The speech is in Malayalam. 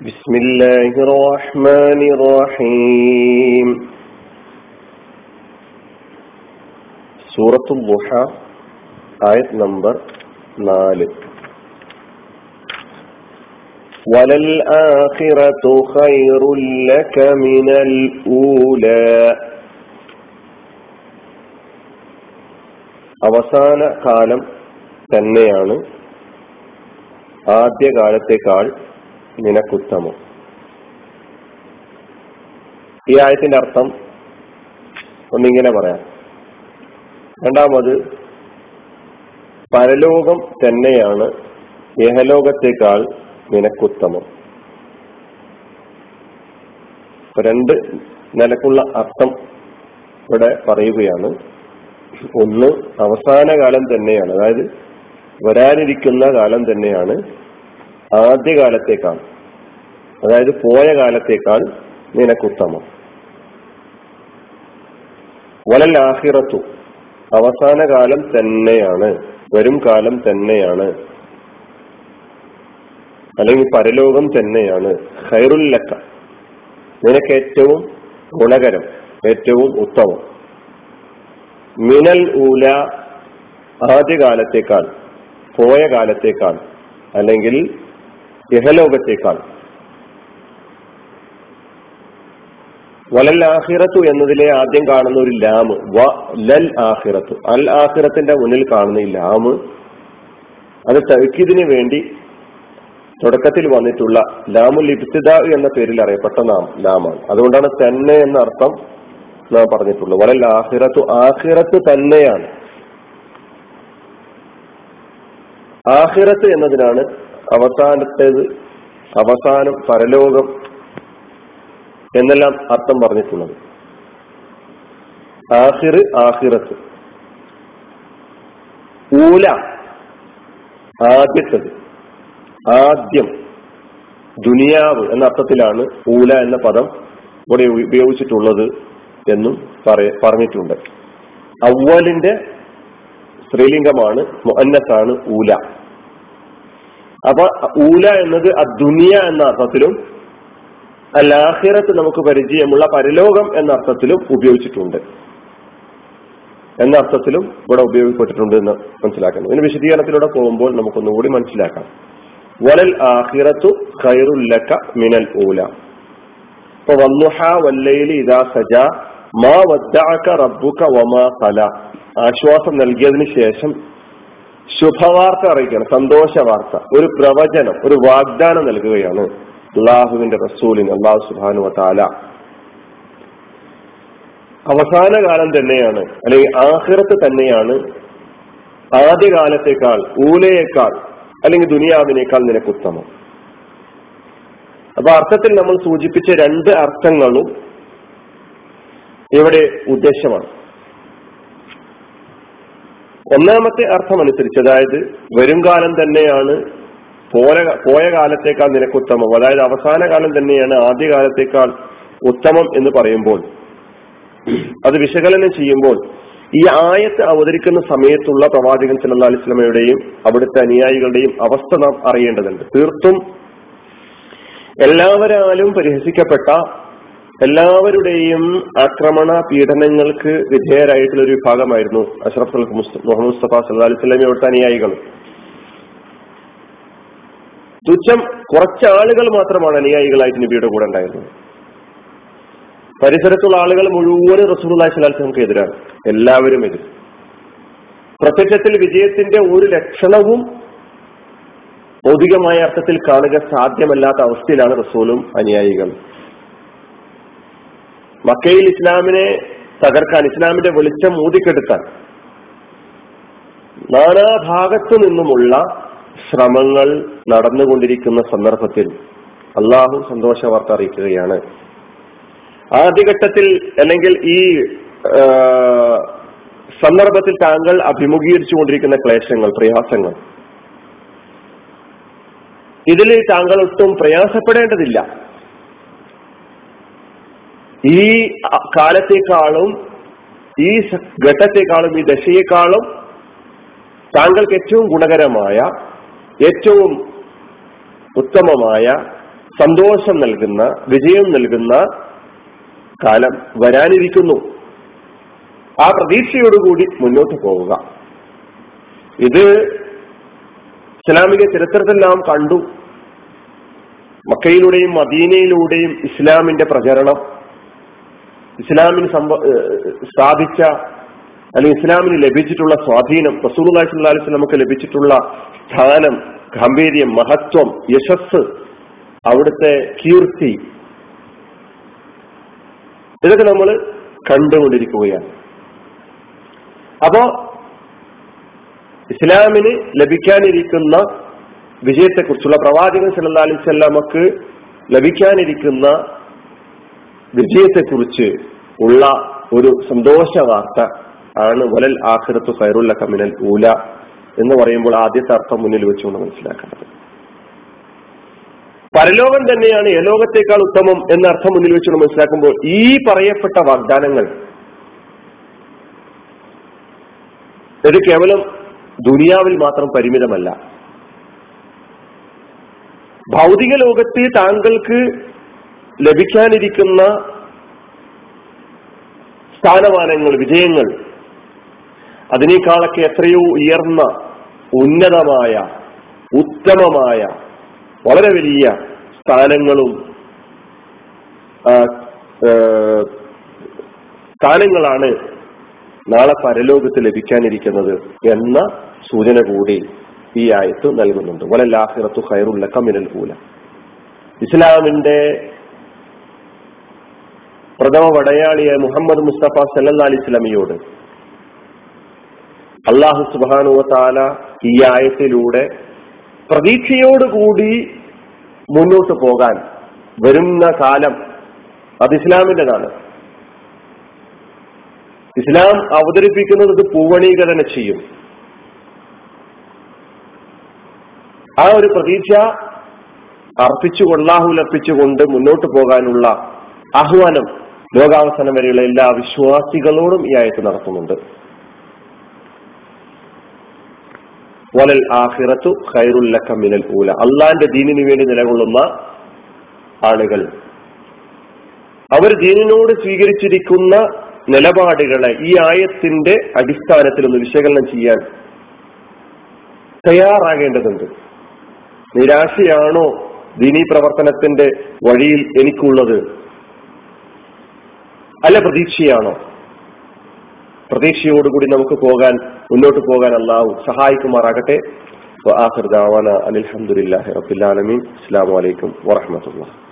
بسم الله الرحمن الرحيم سورة الضحى آية نمبر 4 وللآخرة خير لك من الأولى അവസാന കാലം തന്നെയാണ് ആദ്യ കാലത്തേക്കാൾ നിനക്കുത്തമം. ഈ ആയത്തിന്റെ അർത്ഥം ഒന്നിങ്ങനെ പറയാം. രണ്ടാമത് പരലോകം തന്നെയാണ് യഹലോകത്തേക്കാൾ നിനക്കുത്തമം. രണ്ട് നിലക്കുള്ള അർത്ഥം ഇവിടെ പറയുകയാണ്. ഒന്ന് അവസാന കാലം തന്നെയാണ്. അതായത് വരാനിരിക്കുന്ന കാലം തന്നെയാണ് ആദ്യ കാലത്തേക്കാൾ അതായത് പോയ കാലത്തേക്കാൾ നിനക്കുത്തമം വലൽ ആഹിറത്തു അവസാന കാലം തന്നെയാണ് വരും കാലം തന്നെയാണ്. അല്ലെങ്കിൽ പരലോകം തന്നെയാണ്. ഹൈറുല്ലക്ക നിനക്ക് ഏറ്റവും ഗുണകരം ഏറ്റവും ഉത്തമം. മിനൽ ഊല ആദ്യകാലത്തേക്കാൾ പോയ കാലത്തേക്കാൾ അല്ലെങ്കിൽ ഇഹലോകത്തേക്കാൾ. വലൽ എന്നതിലെ ആദ്യം കാണുന്ന ഒരു ലാമ് വ ലൽ ആഹിറത്തു. അൽ ആഹിറത്തിന്റെ മുന്നിൽ കാണുന്ന ഈ ലാമ് അത് തഴുക്കിതിന് വേണ്ടി തുടക്കത്തിൽ വന്നിട്ടുള്ള ലാമുൽ ഇബ്തിദ എന്ന പേരിൽ അറിയപ്പെട്ട നാം ലാമാണ്. അതുകൊണ്ടാണ് തന്നെ എന്ന അർത്ഥം നാം പറഞ്ഞിട്ടുള്ളത്. വലൽ ആഹിറത്തു ആഹിറത്ത് തന്നെയാണ്. ആഹിറത്ത് എന്നതിനാണ് അവസാനത്തേത് അവസാനം പരലോകം എന്നെല്ലാം അർത്ഥം പറഞ്ഞിട്ടുള്ളത്. ആഹിർ ആഹിറത്ത്. ഊല ആദ്യത്തത്. ആദ്യം ദുനിയാവ് എന്ന അർത്ഥത്തിലാണ് ഊല എന്ന പദം ഇവിടെ ഉപയോഗിച്ചിട്ടുള്ളത് എന്നും പറഞ്ഞിട്ടുണ്ട്. അവലിന്റെ സ്ത്രീലിംഗമാണ് മുഅന്നസാണ് ഊല. അപ്പൊ ഊല എന്നത് ദുനിയ എന്ന അർത്ഥത്തിലും അല്ലാഹിറത്ത് നമുക്ക് പരിചയമുള്ള പരലോകം എന്ന അർത്ഥത്തിലും ഉപയോഗിച്ചിട്ടുണ്ട്. എന്ന അർത്ഥത്തിലും ഇവിടെ ഉപയോഗപ്പെട്ടിട്ടുണ്ട് എന്ന് മനസ്സിലാക്കണം ഇതിന് വിശദീകരണത്തിലൂടെ പോകുമ്പോൾ നമുക്കൊന്നുകൂടി മനസ്സിലാക്കാം. വലൽ ആഹിറത്തു ഖൈറുല്ലക്ക മിനൽ ഊല. ഇപ്പൊ വന്നുഹ വല്ലയിലി ഇതാ സജ മാ വദ്ദഅക റബ്ബുക വമാ ഖല ആശ്വാസം നൽകിയതിന് ശേഷം ശുഭവാർത്ത അറിയിക്കണം സന്തോഷ വാർത്ത ഒരു പ്രവചനം ഒരു വാഗ്ദാനം നൽകുകയാണ് അള്ളാഹുവിന്റെ റസൂലിന് അള്ളാഹു സുബാനു താല അവസാന കാലം തന്നെയാണ് അല്ലെങ്കിൽ ആഹ്റത്ത് തന്നെയാണ് ആദ്യകാലത്തേക്കാൾ ഊലയേക്കാൾ അല്ലെങ്കിൽ ദുനിയാവിനേക്കാൾ നിനക്കുത്തമം അപ്പൊ അർത്ഥത്തിൽ നമ്മൾ സൂചിപ്പിച്ച രണ്ട് അർത്ഥങ്ങളും ഇവിടെ ഉദ്ദേശമാണ്. ഒന്നാമത്തെ അർത്ഥം അനുസരിച്ച് അതായത് വരും കാലം തന്നെയാണ് പോയ പോയ കാലത്തേക്കാൾ നിനക്കുത്തമം അതായത് അവസാന കാലം തന്നെയാണ് ആദ്യ കാലത്തേക്കാൾ ഉത്തമം എന്ന് പറയുമ്പോൾ അത് വിശകലനം ചെയ്യുമ്പോൾ ഈ ആയത്ത് അവതരിക്കുന്ന സമയത്തുള്ള പ്രവാചകൻ സല്ലാ അലിസ്ലമയുടെയും അവിടുത്തെ അനുയായികളുടെയും അവസ്ഥ നാം അറിയേണ്ടതുണ്ട്. തീർത്തും എല്ലാവരാലും പരിഹസിക്കപ്പെട്ട എല്ലാവരുടെയും ആക്രമണ പീഡനങ്ങൾക്ക് വിധേയരായിട്ടുള്ള ഒരു വിഭാഗമായിരുന്നു അഷ്റഫ് മുഹമ്മദ് മുസ്തഫ സല്ലാ അലിസ്ലമി അനുയായികൾ. തുച്ഛം കുറച്ചാളുകൾ മാത്രമാണ് അനുയായികളായിട്ട് നബിയുടെ കൂടെ ഉണ്ടായിരുന്നത്. പരിസരത്തുള്ള ആളുകൾ മുഴുവനും റസൂർലാഹി സ്വലാസ്ലമക്ക് എതിരാണ്. എല്ലാവരും എതിർ. പ്രത്യക്ഷത്തിൽ വിജയത്തിന്റെ ഒരു ലക്ഷണവും ഭൗതികമായ അർത്ഥത്തിൽ കാണുക സാധ്യമല്ലാത്ത അവസ്ഥയിലാണ് റസൂലും അനുയായികൾ മക്കയിൽ ഇസ്ലാമിനെ തകർക്കാൻ ഇസ്ലാമിന്റെ വെളിച്ചം ഊതിക്കെടുക്കാൻ നാനാഭാഗത്തു നിന്നുമുള്ള ശ്രമങ്ങൾ നടന്നുകൊണ്ടിരിക്കുന്ന സന്ദർഭത്തിൽ അള്ളാഹു സന്തോഷ വാർത്ത അറിയിക്കുകയാണ്. ആദ്യഘട്ടത്തിൽ അല്ലെങ്കിൽ ഈ സന്ദർഭത്തിൽ താങ്കൾ അഭിമുഖീകരിച്ചു കൊണ്ടിരിക്കുന്ന ക്ലേശങ്ങൾ പ്രയാസങ്ങൾ. ഇതിൽ താങ്കൾ ഒട്ടും പ്രയാസപ്പെടേണ്ടതില്ല. ഈ കാലത്തെക്കാളും ഈ ഘട്ടത്തെക്കാളും ഈ ദശയെക്കാളും താങ്കൾക്ക് ഏറ്റവും ഗുണകരമായ ഏറ്റവും ഉത്തമമായ സന്തോഷം നൽകുന്ന വിജയം നൽകുന്ന കാലം വരാനിരിക്കുന്നു. ആ പ്രതീക്ഷയോടുകൂടി മുന്നോട്ട് പോവുക. ഇത് ഇസ്ലാമിക ചരിത്രത്തിൽ നാം കണ്ടു. മക്കയിലൂടെയും മദീനയിലൂടെയും ഇസ്ലാമിന്റെ പ്രചരണം ഇസ്ലാമിന് സ്ഥാപിച്ച അല്ലെങ്കിൽ ഇസ്ലാമിന് ലഭിച്ചിട്ടുള്ള സ്വാധീനം റസൂലുള്ളാഹി സ്വല്ലല്ലാഹി അലൈഹി വസല്ലമക്ക് ലഭിച്ചിട്ടുള്ള സ്ഥാനം ഗാംഭീര്യം മഹത്വം യശസ് അവിടുത്തെ കീർത്തി ഇതൊക്കെ നമ്മൾ കണ്ടുകൊണ്ടിരിക്കുകയാണ്. അപ്പോ ഇസ്ലാമിന് ലഭിക്കാനിരിക്കുന്ന വിജയത്തെക്കുറിച്ചുള്ള പ്രവാചകൻ സല്ലാ അലൈഹി സ്വല്ലാമക്ക് ലഭിക്കാനിരിക്കുന്ന വിജയത്തെക്കുറിച്ച് ഉള്ള ഒരു സന്തോഷ വാർത്ത ആണ് വലൽ ആഖിറത്തു ഖൈറുല്ല കമിനൽ ഊല എന്ന് പറയുമ്പോൾ ആദ്യത്തെ അർത്ഥം മുന്നിൽ വെച്ചുകൊണ്ട് മനസ്സിലാക്കേണ്ടത്. പരലോകം തന്നെയാണ് യലോകത്തേക്കാൾ ഉത്തമം എന്ന അർത്ഥം മുന്നിൽ വെച്ചുകൊണ്ട് മനസ്സിലാക്കുമ്പോൾ ഈ പറയപ്പെട്ട വാഗ്ദാനങ്ങൾ ഇത് കേവലം ദുനിയാവിൽ മാത്രം പരിമിതമല്ല. ഭൗതിക ലോകത്ത് താങ്കൾക്ക് ലഭിക്കാനിരിക്കുന്ന സ്ഥാനമാനങ്ങൾ വിജയങ്ങൾ അതിനേക്കാളൊക്കെ എത്രയോ ഉയർന്ന ഉന്നതമായ ഉത്തമമായ വളരെ വലിയ സ്ഥാനങ്ങളും സ്ഥാനങ്ങളാണ് നാളെ പരലോകത്ത് ലഭിക്കാനിരിക്കുന്നത് എന്ന സൂചന കൂടി ഈ ആയത്ത് നൽകുന്നുണ്ട്. വലല്ലാഹിറത്തു ഖൈറുല്ല കമിനൽ കൂല ഇസ്ലാമിന്റെ പ്രഥമ വടയാളിയായ മുഹമ്മദ് മുസ്തഫ സല്ലാ അലി സ്വലമിയോട് അള്ളാഹു സുബാനുവ താല ഈ ആയത്തിലൂടെ പ്രതീക്ഷയോടുകൂടി മുന്നോട്ട് പോകാൻ വരുന്ന കാലം അത് ഇസ്ലാമിന്റെതാണ്. ഇസ്ലാം അവതരിപ്പിക്കുന്നത് ഇത് പൂവണീകരണ ചെയ്യും. ആ ഒരു പ്രതീക്ഷ അർപ്പിച്ചു കൊള്ളാഹുലർപ്പിച്ചുകൊണ്ട് മുന്നോട്ട് പോകാനുള്ള ആഹ്വാനം ലോകാവസാനം വരെയുള്ള എല്ലാ വിശ്വാസികളോടും ഈ ആയത്ത് നടത്തുന്നുണ്ട്. വലൽ ആഹിറത്തു ഖൈറുല്ലക്ക മിനൽ ഊല. അള്ളാന്റെ ദീനിനു വേണ്ടി നിലകൊള്ളുന്ന ആളുകൾ. അവർ ദീനിനോട് സ്വീകരിച്ചിരിക്കുന്ന നിലപാടുകളെ ഈ ആയത്തിന്റെ അടിസ്ഥാനത്തിൽ ഒന്ന് വിശകലനം ചെയ്യാൻ തയ്യാറാകേണ്ടതുണ്ട്. നിരാശയാണോ ദീനീ പ്രവർത്തനത്തിന്റെ വഴിയിൽ എനിക്കുള്ളത്? അല്ല പ്രതീക്ഷയാണോ? പ്രതീക്ഷയോടുകൂടി നമുക്ക് പോകാൻ മുന്നോട്ട് പോകാൻ അള്ളാഹു സഹായിക്കുമാറാകട്ടെ. അലഹമുല്ലാ റബുലാലമീൻ അസ്സാം വലൈക്കും വാഹമത്തുള്ള